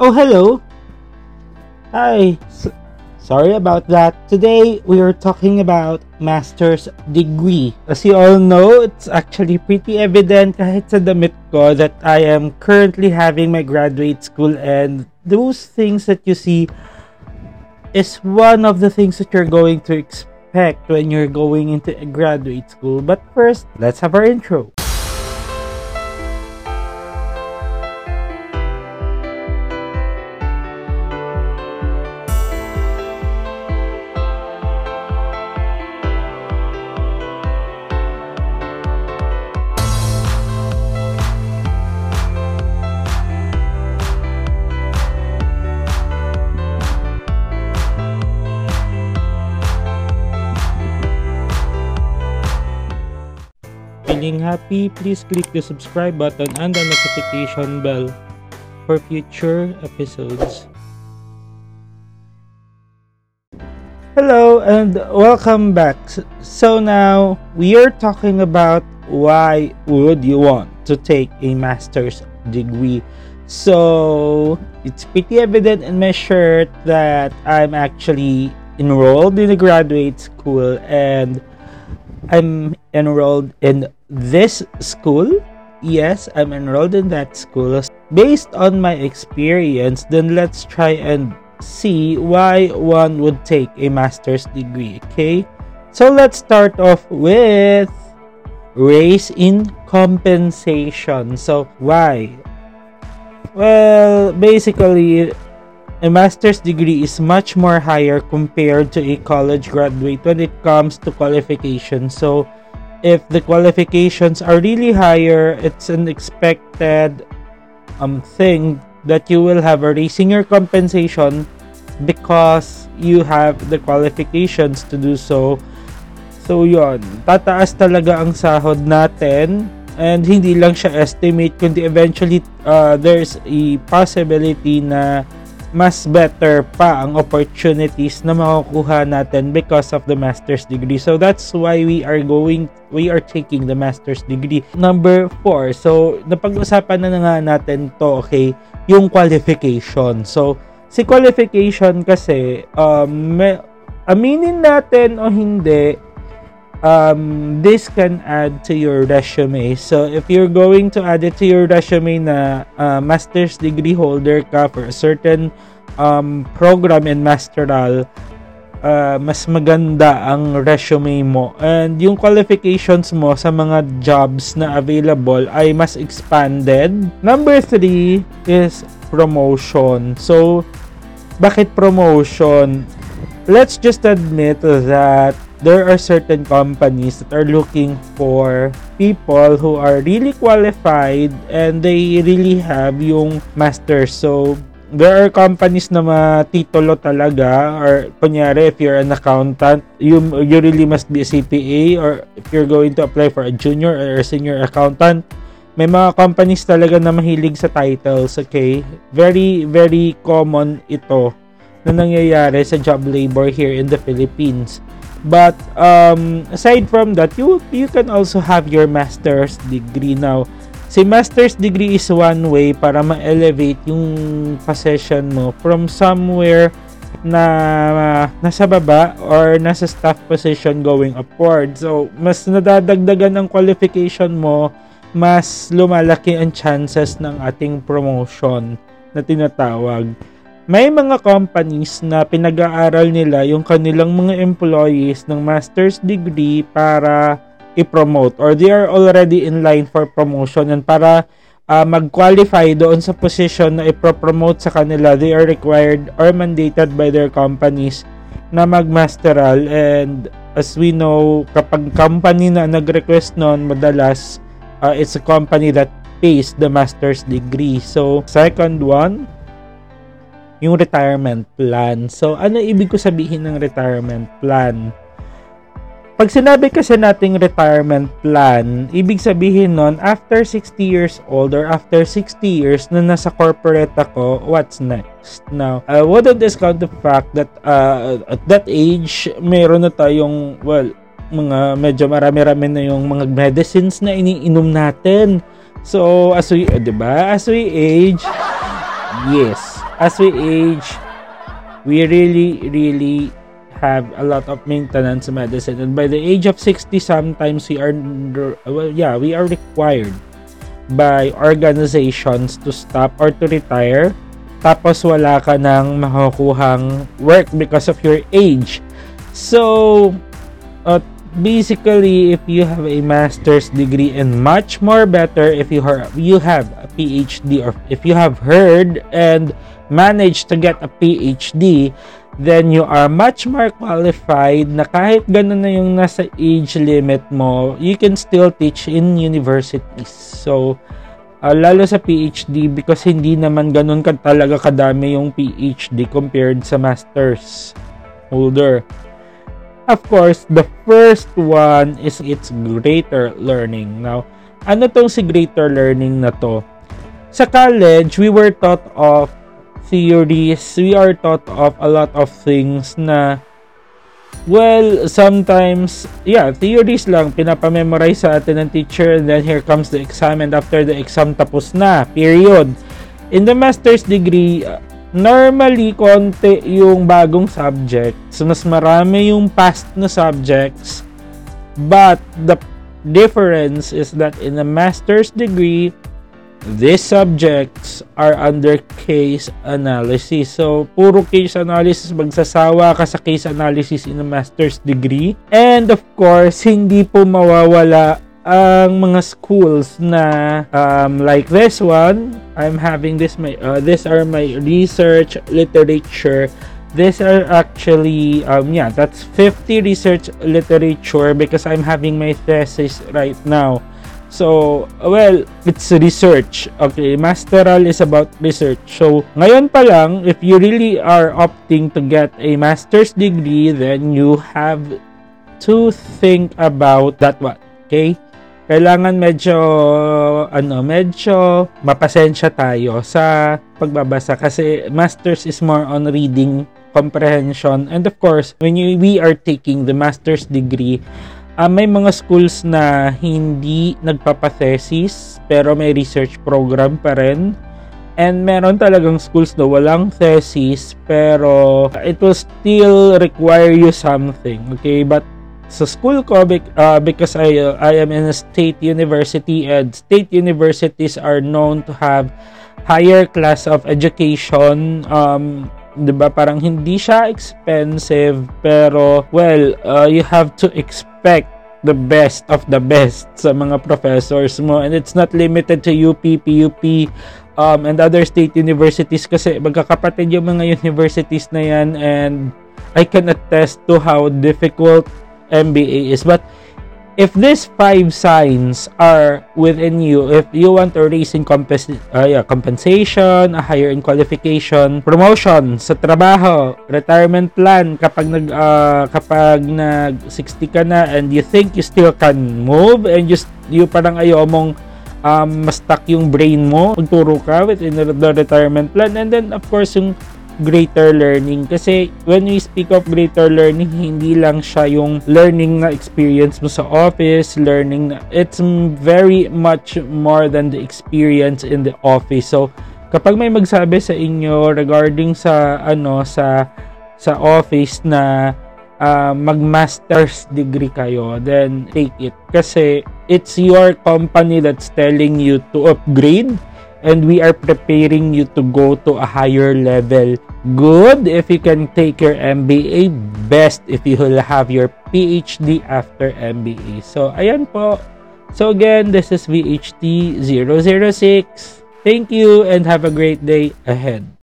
Oh, hello. Hi. S- sorry about that. Today we are talking about master's degree. As you all know, it's actually pretty evident kahit sa damit ko that I am currently having my graduate school and those things that you see is one of the things that you're going to expect when you're going into a graduate school. But first, let's have our intro. Feeling happy? Please click the subscribe button and the notification bell for future episodes. Hello and welcome back. So now we are talking about why would you want to take a master's degree. So it's pretty evident in my shirt that I'm actually enrolled in a graduate school and I'm enrolled in this school. Yes, I'm enrolled in that school. Based on my experience, then let's try and see why one would take a master's degree, okay? So let's start off with raise in compensation. So, why? Well, basically, a master's degree is much more higher compared to a college graduate when it comes to qualification. So, if the qualifications are really higher, it's an expected um thing that you will have a raising your compensation because you have the qualifications to do so. So, yon Tataas talaga ang sahod natin and hindi lang siya estimate kundi eventually uh, there's a possibility na mas better pa ang opportunities na makukuha natin because of the master's degree. So that's why we are going we are taking the master's degree. Number 4. So napag-usapan na, nga natin to, okay, yung qualification. So si qualification kasi um aminin natin o hindi um, this can add to your resume. So, if you're going to add it to your resume na uh, master's degree holder ka for a certain um, program in masteral, uh, mas maganda ang resume mo. And yung qualifications mo sa mga jobs na available ay mas expanded. Number three is promotion. So, bakit promotion? Let's just admit that there are certain companies that are looking for people who are really qualified and they really have yung master. So, there are companies na matitulo talaga or kunyari if you're an accountant, you, you really must be a CPA or if you're going to apply for a junior or a senior accountant, may mga companies talaga na mahilig sa titles, okay? Very, very common ito na nangyayari sa job labor here in the Philippines. But um, aside from that, you you can also have your master's degree now. Si master's degree is one way para ma-elevate yung position mo from somewhere na uh, nasa baba or nasa staff position going upward. So, mas nadadagdagan ang qualification mo, mas lumalaki ang chances ng ating promotion na tinatawag may mga companies na pinag-aaral nila yung kanilang mga employees ng master's degree para i-promote or they are already in line for promotion and para uh, mag-qualify doon sa position na i-promote sa kanila they are required or mandated by their companies na mag-masteral and as we know kapag company na nag-request noon madalas uh, it's a company that pays the master's degree. So second one yung retirement plan. So, ano ibig ko sabihin ng retirement plan? Pag sinabi kasi nating retirement plan, ibig sabihin nun, after 60 years old or after 60 years na nasa corporate ako, what's next? Now, I wouldn't discount the fact that uh, at that age, meron na tayong, well, mga medyo marami-rami na yung mga medicines na iniinom natin. So, as we, uh, di ba? As we age, yes, as we age, we really, really have a lot of maintenance medicine. And by the age of 60, sometimes we are, well, yeah, we are required by organizations to stop or to retire. Tapos wala ka nang makukuhang work because of your age. So, uh, basically, if you have a master's degree and much more better if you, are, you have a PhD or if you have heard and managed to get a PhD, then you are much more qualified na kahit ganun na yung nasa age limit mo, you can still teach in universities. So, uh, lalo sa PhD because hindi naman ganun ka talaga kadami yung PhD compared sa master's holder. Of course, the first one is its greater learning. Now, ano tong si greater learning na to? Sa college, we were taught of theories, we are taught of a lot of things na well, sometimes, yeah, theories lang, pinapamemorize sa atin ng teacher and then here comes the exam and after the exam tapos na, period. In the master's degree, normally, konti yung bagong subjects. Mas marami yung past na subjects. But, the difference is that in a master's degree, These subjects are under case analysis. So, puro case analysis, magsasawa ka sa case analysis in a master's degree. And of course, hindi po mawawala ang mga schools na um, like this one. I'm having this my uh, these are my research literature. These are actually um yeah, that's 50 research literature because I'm having my thesis right now. So, well, it's research. Okay, masteral is about research. So, ngayon pa lang, if you really are opting to get a master's degree, then you have to think about that one. Okay? Kailangan medyo, ano, medyo mapasensya tayo sa pagbabasa kasi master's is more on reading comprehension. And of course, when you, we are taking the master's degree, uh, may mga schools na hindi nagpapathesis pero may research program pa rin. And meron talagang schools na walang thesis pero it will still require you something. Okay, but sa school ko uh, because I uh, I am in a state university and state universities are known to have higher class of education. Um 'di ba? Parang hindi siya expensive pero well uh, you have to expect the best of the best sa mga professors mo. And it's not limited to UP, PUP um, and other state universities kasi magkakapatid yung mga universities na yan. And I can attest to how difficult MBA is but if these five signs are within you, if you want to raise in compens- uh, yeah, compensation, a higher in qualification, promotion sa trabaho, retirement plan kapag nag uh, kapag nag 60 ka na and you think you still can move and just you parang ayo mong um, ma-stuck yung brain mo, magturo ka within the retirement plan and then of course yung greater learning. Kasi when we speak of greater learning hindi lang siya yung learning na experience mo sa office learning na it's very much more than the experience in the office. So kapag may magsabi sa inyo regarding sa ano sa sa office na uh, mag-master's degree kayo then take it. Kasi it's your company that's telling you to upgrade and we are preparing you to go to a higher level. Good if you can take your MBA, best if you will have your PhD after MBA. So, ayan po. So again, this is VHT 006. Thank you and have a great day ahead.